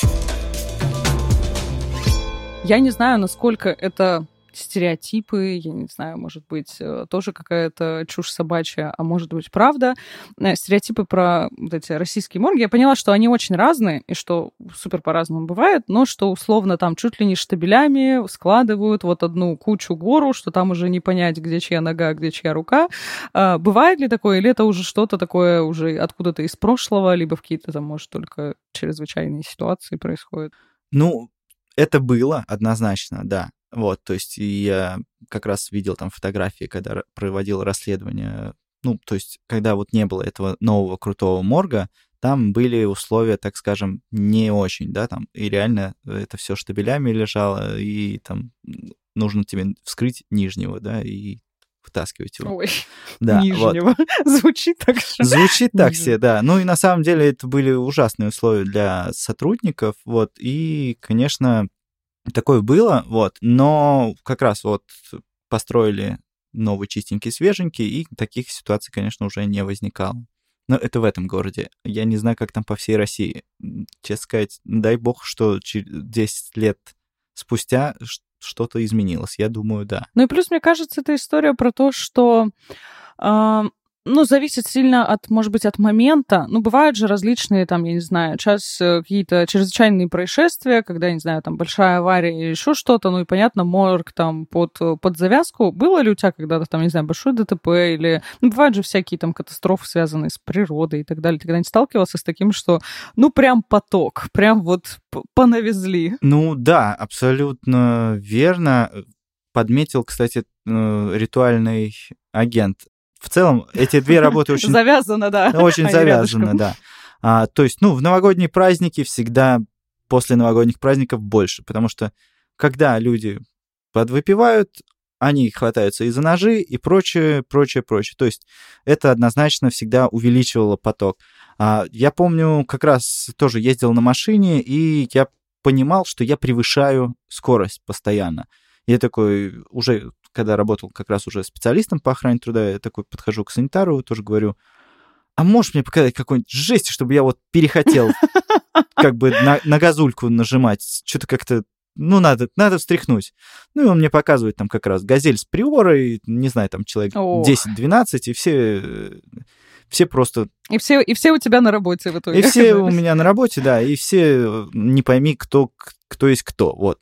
Я не знаю, насколько это стереотипы, я не знаю, может быть, э, тоже какая-то чушь собачья, а может быть, правда. Э, стереотипы про вот эти российские морги, я поняла, что они очень разные, и что супер по-разному бывает, но что условно там чуть ли не штабелями складывают вот одну кучу гору, что там уже не понять, где чья нога, где чья рука. А, бывает ли такое, или это уже что-то такое уже откуда-то из прошлого, либо в какие-то там, может, только чрезвычайные ситуации происходят? Ну, это было однозначно, да. Вот, то есть я как раз видел там фотографии, когда проводил расследование, ну, то есть когда вот не было этого нового крутого морга, там были условия, так скажем, не очень, да, там, и реально это все штабелями лежало, и там нужно тебе вскрыть нижнего, да, и вытаскивать его. Ой, (laughs) да, нижнего. Вот. (laughs) Звучит так же. Звучит так себе, да. Ну и на самом деле это были ужасные условия для сотрудников, вот, и, конечно, Такое было, вот, но как раз вот построили новый чистенький, свеженький, и таких ситуаций, конечно, уже не возникало. Но это в этом городе. Я не знаю, как там по всей России. Честно сказать, дай бог, что 10 лет спустя что-то изменилось. Я думаю, да. Ну и плюс, мне кажется, это история про то, что ну, зависит сильно от, может быть, от момента. Ну, бывают же различные, там, я не знаю, сейчас э, какие-то чрезвычайные происшествия, когда, я не знаю, там, большая авария или еще что-то, ну, и, понятно, морг там под, э, под завязку. Было ли у тебя когда-то, там, не знаю, большой ДТП или... Ну, бывают же всякие там катастрофы, связанные с природой и так далее. Ты когда-нибудь сталкивался с таким, что, ну, прям поток, прям вот понавезли? Ну, да, абсолютно верно. Подметил, кстати, э, ритуальный агент в целом эти две работы (laughs) очень... Завязано, да. (laughs) Очень завязано, да. А, то есть, ну, в новогодние праздники всегда после новогодних праздников больше, потому что когда люди подвыпивают, они хватаются и за ножи, и прочее, прочее, прочее. То есть это однозначно всегда увеличивало поток. А, я помню, как раз тоже ездил на машине, и я понимал, что я превышаю скорость постоянно. Я такой уже когда работал как раз уже специалистом по охране труда, я такой подхожу к санитару, тоже говорю, а можешь мне показать какой-нибудь жесть, чтобы я вот перехотел (laughs) как бы на, на газульку нажимать? Что-то как-то, ну, надо, надо встряхнуть. Ну, и он мне показывает там как раз газель с приорой, не знаю, там человек 10-12, и все все просто... И все, и все у тебя на работе в итоге. И все (laughs) у меня на работе, да, и все не пойми, кто, кто есть кто, вот.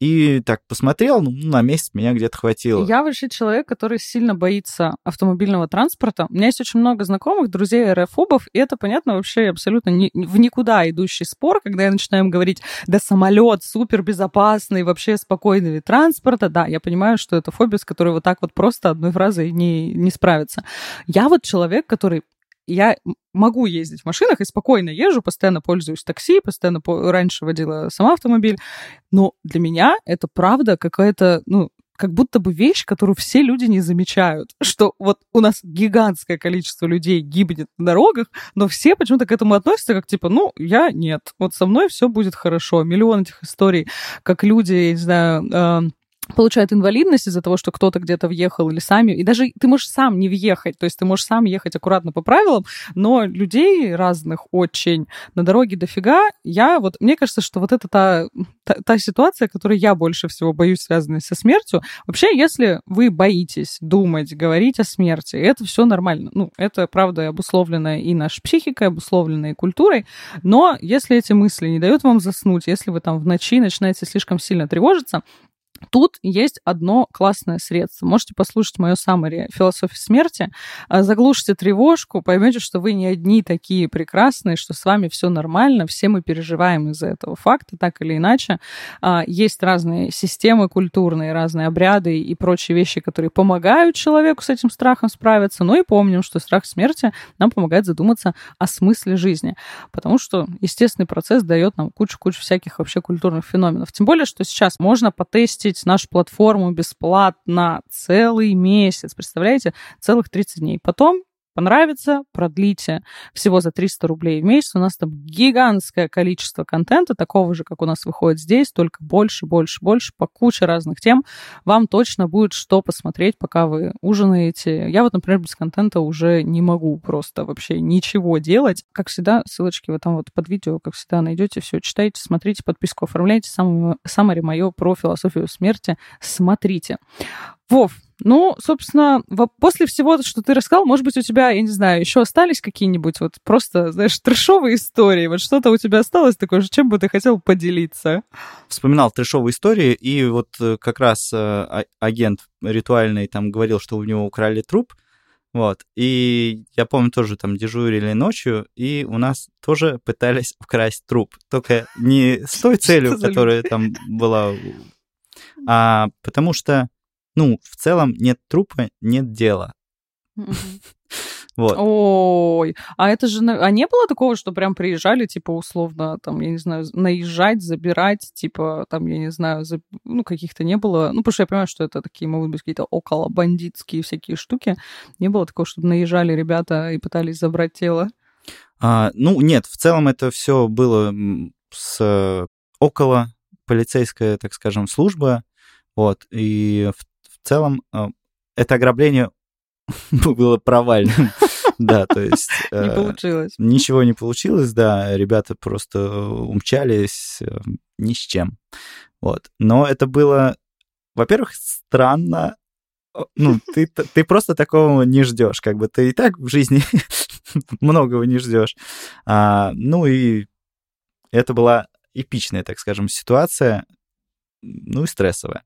И так посмотрел, ну, на месяц меня где-то хватило. Я вообще человек, который сильно боится автомобильного транспорта. У меня есть очень много знакомых, друзей аэрофобов, и это, понятно, вообще абсолютно ни, в никуда идущий спор, когда я начинаю им говорить, да самолет супер безопасный, вообще спокойный вид транспорта. Да, я понимаю, что это фобия, с которой вот так вот просто одной фразой не, не справиться. Я вот человек, который я могу ездить в машинах и спокойно езжу, постоянно пользуюсь такси, постоянно по... раньше водила сама автомобиль, но для меня это правда какая-то, ну, как будто бы вещь, которую все люди не замечают, (laughs) что вот у нас гигантское количество людей гибнет на дорогах, но все почему-то к этому относятся как типа, ну, я нет, вот со мной все будет хорошо. Миллион этих историй, как люди, я не знаю, э, получают инвалидность из-за того, что кто-то где-то въехал или сами. И даже ты можешь сам не въехать, то есть ты можешь сам ехать аккуратно по правилам, но людей разных очень на дороге дофига. Я вот, мне кажется, что вот это та, та, та ситуация, которой я больше всего боюсь, связанная со смертью. Вообще, если вы боитесь думать, говорить о смерти, это все нормально. Ну, это, правда, обусловлено и нашей психикой, обусловлено и культурой, но если эти мысли не дают вам заснуть, если вы там в ночи начинаете слишком сильно тревожиться, Тут есть одно классное средство. Можете послушать мое саммари «Философия смерти». А, заглушите тревожку, поймете, что вы не одни такие прекрасные, что с вами все нормально, все мы переживаем из-за этого факта, так или иначе. А, есть разные системы культурные, разные обряды и прочие вещи, которые помогают человеку с этим страхом справиться. Но и помним, что страх смерти нам помогает задуматься о смысле жизни. Потому что естественный процесс дает нам кучу-кучу всяких вообще культурных феноменов. Тем более, что сейчас можно потестить запустить нашу платформу бесплатно целый месяц. Представляете? Целых 30 дней. Потом понравится, продлите всего за 300 рублей в месяц. У нас там гигантское количество контента, такого же, как у нас выходит здесь, только больше, больше, больше, по куче разных тем. Вам точно будет что посмотреть, пока вы ужинаете. Я вот, например, без контента уже не могу просто вообще ничего делать. Как всегда, ссылочки вы там вот под видео, как всегда, найдете все, читайте, смотрите, подписку оформляйте, самое мое про философию смерти смотрите. Вов, ну, собственно, после всего, что ты рассказал, может быть, у тебя, я не знаю, еще остались какие-нибудь вот просто, знаешь, трешовые истории? Вот что-то у тебя осталось такое, чем бы ты хотел поделиться? Вспоминал трешовые истории, и вот э, как раз э, а, агент ритуальный там говорил, что у него украли труп, вот. И я помню, тоже там дежурили ночью, и у нас тоже пытались (laughs) украсть труп. Только не с той целью, которая там была, а потому что ну, в целом нет трупа, нет дела. (laughs) Вот. Ой, а это же... А не было такого, что прям приезжали, типа, условно, там, я не знаю, наезжать, забирать, типа, там, я не знаю, за... ну, каких-то не было... Ну, потому что я понимаю, что это такие, могут быть, какие-то около бандитские всякие штуки. Не было такого, чтобы наезжали ребята и пытались забрать тело? А, ну, нет, в целом это все было с около полицейская, так скажем, служба, вот, и в в целом э, это ограбление (laughs) было провальным. (laughs) Да, то есть... Не э, получилось. Ничего не получилось, да, ребята просто умчались э, ни с чем. Вот. Но это было, во-первых, странно. Ну, ты, ты просто такого не ждешь, как бы ты и так в жизни (laughs) многого не ждешь. А, ну и это была эпичная, так скажем, ситуация ну и стрессовая.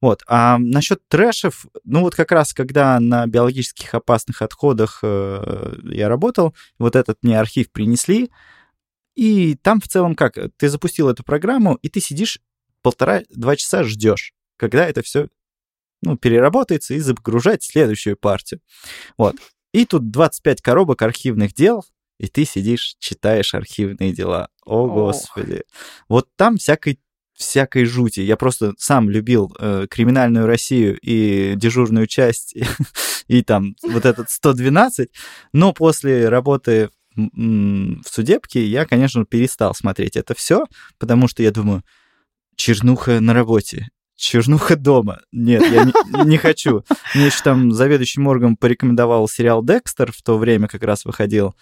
Вот. А насчет трэшев, ну вот как раз когда на биологических опасных отходах э, я работал, вот этот мне архив принесли, и там в целом как, ты запустил эту программу, и ты сидишь полтора-два часа ждешь, когда это все ну, переработается и загружать следующую партию. Вот. И тут 25 коробок архивных дел, и ты сидишь, читаешь архивные дела. О, Ох. Господи. Вот там всякой всякой жути. Я просто сам любил э, криминальную Россию и дежурную часть, и, (laughs) и там вот этот 112, но после работы в судебке я, конечно, перестал смотреть это все, потому что я думаю, чернуха на работе, чернуха дома. Нет, я не, (laughs) не хочу. Мне еще там заведующий моргом порекомендовал сериал «Декстер», в то время как раз выходил.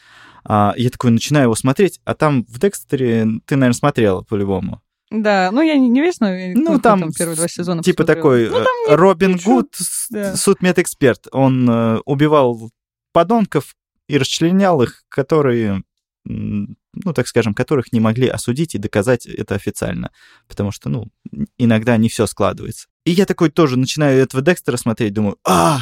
А, я такой начинаю его смотреть, а там в «Декстере» ты, наверное, смотрела по-любому. Да, ну я не весь, но ну, там, там первые два сезона Типа такой ну, э, Робин Гуд, да. судмедэксперт. Он э, убивал подонков, и расчленял их, которые ну, так скажем, которых не могли осудить и доказать это официально. Потому что, ну, иногда не все складывается. И я такой тоже начинаю этого Декстера смотреть, думаю, а,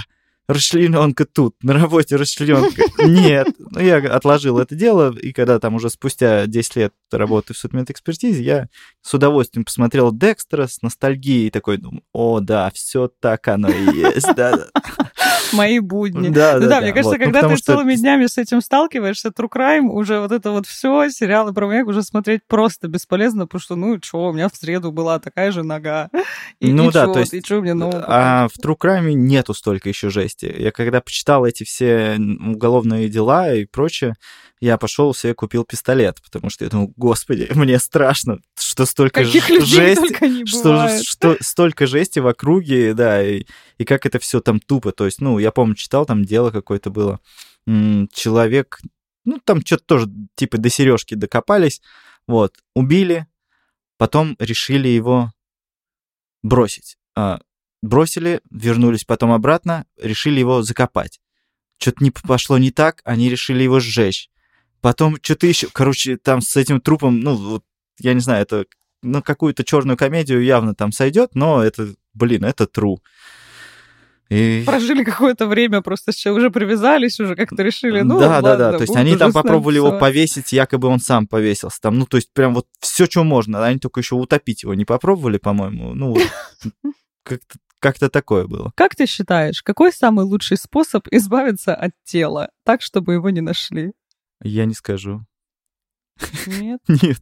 расчлененка тут, на работе расчлененка. (laughs) Нет. Ну, я отложил это дело, и когда там уже спустя 10 лет работы в судмедэкспертизе, я с удовольствием посмотрел Декстера с ностальгией, такой думаю, о, да, все так оно и есть, да. (laughs) Мои будни. Да, ну, да, да, мне кажется, вот. когда ну, ты что... целыми днями с этим сталкиваешься, True Crime, уже вот это вот все, сериалы про маньяк уже смотреть просто бесполезно, потому что, ну, что, у меня в среду была такая же нога. И, ну и да, чё, то есть, и что мне нового? А в True Crime нету столько еще жести. Я когда почитал эти все уголовные дела и прочее, я пошел себе купил пистолет, потому что я думал, господи, (laughs) мне страшно, что столько Каких жести, что, что столько жести в округе, да, и, и как это все там тупо. То есть, ну, я помню, читал, там дело какое-то было. Человек, ну, там что-то тоже, типа, до сережки докопались, вот, убили, потом решили его бросить. А, бросили, вернулись потом обратно, решили его закопать. Что-то не пошло не так, они решили его сжечь. Потом что-то еще, короче, там с этим трупом, ну, вот, я не знаю, это на какую-то черную комедию явно там сойдет, но это, блин, это true. И... Прожили какое-то время, просто уже привязались, уже как-то решили, ну, да, да, ладно, да. То есть они там попробовали его повесить, якобы он сам повесился. Там, ну, то есть прям вот все, что можно. Они только еще утопить его не попробовали, по-моему. Ну, (laughs) как-то как-то такое было. Как ты считаешь, какой самый лучший способ избавиться от тела, так, чтобы его не нашли? Я не скажу. Нет? (laughs) Нет.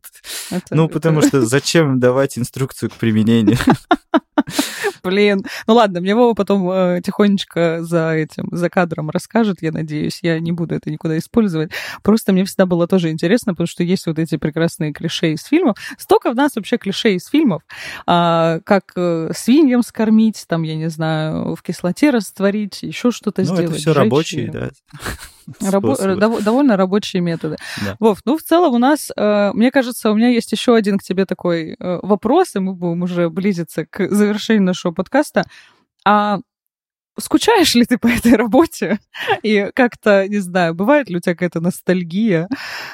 это- Ну, это- потому что (laughs) зачем давать инструкцию к применению? (laughs) Блин. Ну ладно, мне Вова потом э, тихонечко за этим, за кадром расскажет, я надеюсь. Я не буду это никуда использовать. Просто мне всегда было тоже интересно, потому что есть вот эти прекрасные клише из фильмов. Столько в нас вообще клише из фильмов, а, как э, свиньям скормить, там, я не знаю, в кислоте растворить, еще что-то Ну, сделать. это все рабочие, её. да. Рабо- способы. дов- довольно рабочие методы. Да. Вов, ну в целом у нас, э, мне кажется, у меня есть еще один к тебе такой э, вопрос, и мы будем уже близиться к завершению нашего подкаста. А скучаешь ли ты по этой работе? (laughs) И как-то, не знаю, бывает ли у тебя какая-то ностальгия,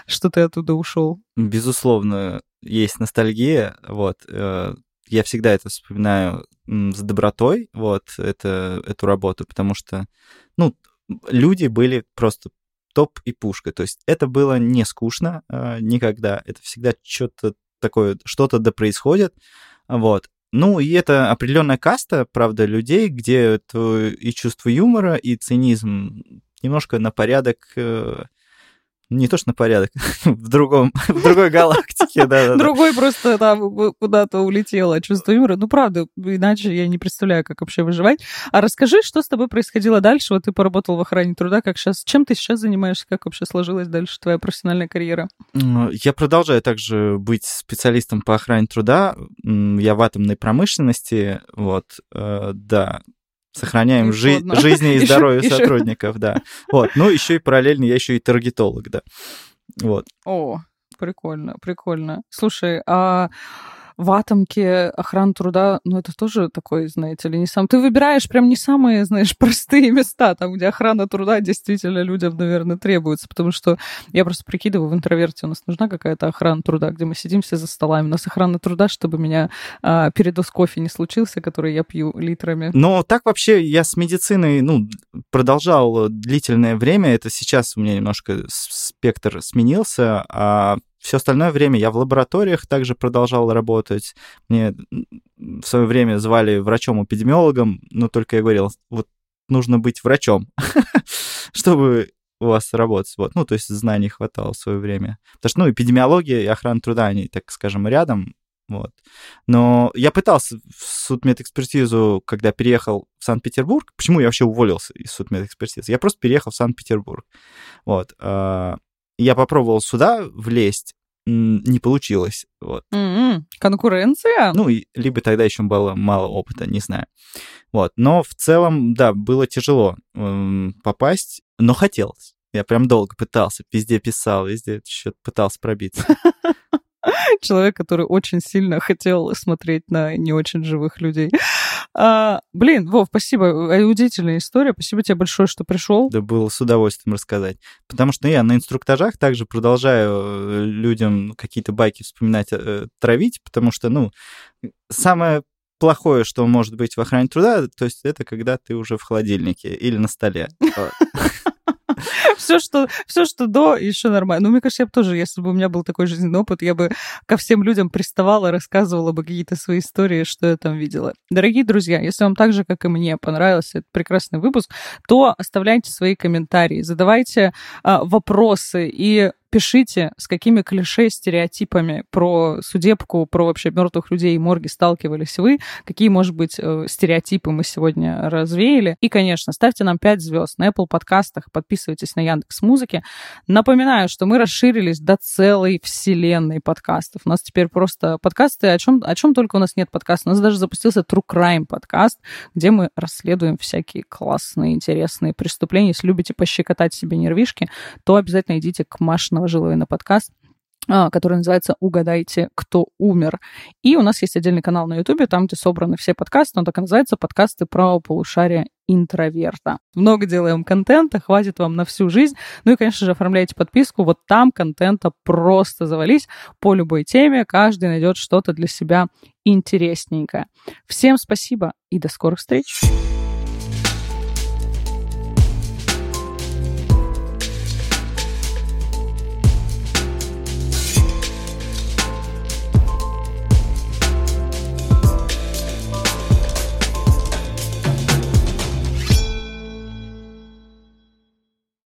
что ты оттуда ушел? Безусловно, есть ностальгия, вот. э, Я всегда это вспоминаю с добротой, вот, это, эту работу, потому что, ну, люди были просто топ и пушка. То есть это было не скучно э, никогда. Это всегда что-то такое, что-то да происходит. Вот. Ну, и это определенная каста, правда, людей, где и чувство юмора, и цинизм немножко на порядок э, не то что на порядок, (laughs) в другом, (laughs) в другой галактике, да, да. Другой просто там куда-то улетело чувство юмора. Ну, правда, иначе я не представляю, как вообще выживать. А расскажи, что с тобой происходило дальше? Вот ты поработал в охране труда, как сейчас, чем ты сейчас занимаешься, как вообще сложилась дальше твоя профессиональная карьера? Я продолжаю также быть специалистом по охране труда. Я в атомной промышленности, вот, э, да, сохраняем жи- жизни и здоровье сотрудников, да. Вот, ну еще и параллельно я еще и таргетолог, да. Вот. О, прикольно, прикольно. Слушай, а в атомке охрана труда, ну, это тоже такой, знаете ли, не сам... Ты выбираешь прям не самые, знаешь, (laughs) простые места, там, где охрана труда действительно людям, наверное, требуется, потому что я просто прикидываю, в интроверте у нас нужна какая-то охрана труда, где мы сидим все за столами. У нас охрана труда, чтобы меня а, передоз кофе не случился, который я пью литрами. Но так вообще я с медициной, ну, продолжал длительное время. Это сейчас у меня немножко спектр сменился, а все остальное время я в лабораториях также продолжал работать. Мне в свое время звали врачом-эпидемиологом, но только я говорил, вот нужно быть врачом, (laughs) чтобы у вас работать. Вот. Ну, то есть знаний хватало в свое время. Потому что, ну, эпидемиология и охрана труда, они, так скажем, рядом. Вот. Но я пытался в судмедэкспертизу, когда переехал в Санкт-Петербург. Почему я вообще уволился из судмедэкспертизы? Я просто переехал в Санкт-Петербург. Вот. а, Я попробовал сюда влезть, не получилось. Вот. М-м, Конкуренция? Ну, либо тогда еще было мало опыта, не знаю. Вот. Но в целом, да, было тяжело м, попасть, но хотелось. Я прям долго пытался, везде писал, везде что-то пытался пробиться. (laughs) человек, который очень сильно хотел смотреть на не очень живых людей. А, блин, Вов, спасибо. Э, удивительная история. Спасибо тебе большое, что пришел. Да было с удовольствием рассказать. Потому что я на инструктажах также продолжаю э, людям какие-то байки вспоминать, э, травить, потому что, ну, самое плохое, что может быть в охране труда, то есть это когда ты уже в холодильнике или на столе. (laughs) (laughs) все, что, все, что до, еще нормально. Ну, мне кажется, я бы тоже, если бы у меня был такой жизненный опыт, я бы ко всем людям приставала, рассказывала бы какие-то свои истории, что я там видела. Дорогие друзья, если вам так же, как и мне, понравился этот прекрасный выпуск, то оставляйте свои комментарии, задавайте а, вопросы и пишите, с какими клише, стереотипами про судебку, про вообще мертвых людей и морги сталкивались вы, какие, может быть, э, стереотипы мы сегодня развеяли. И, конечно, ставьте нам 5 звезд на Apple подкастах, подписывайтесь на Яндекс Музыки. Напоминаю, что мы расширились до целой вселенной подкастов. У нас теперь просто подкасты, о чем, о чем только у нас нет подкаста. У нас даже запустился True Crime подкаст, где мы расследуем всякие классные, интересные преступления. Если любите пощекотать себе нервишки, то обязательно идите к Машиной наложила ее на подкаст а, который называется «Угадайте, кто умер». И у нас есть отдельный канал на Ютубе, там, где собраны все подкасты, он так и называется «Подкасты про полушария интроверта». Много делаем контента, хватит вам на всю жизнь. Ну и, конечно же, оформляйте подписку, вот там контента просто завались по любой теме, каждый найдет что-то для себя интересненькое. Всем спасибо и до скорых встреч!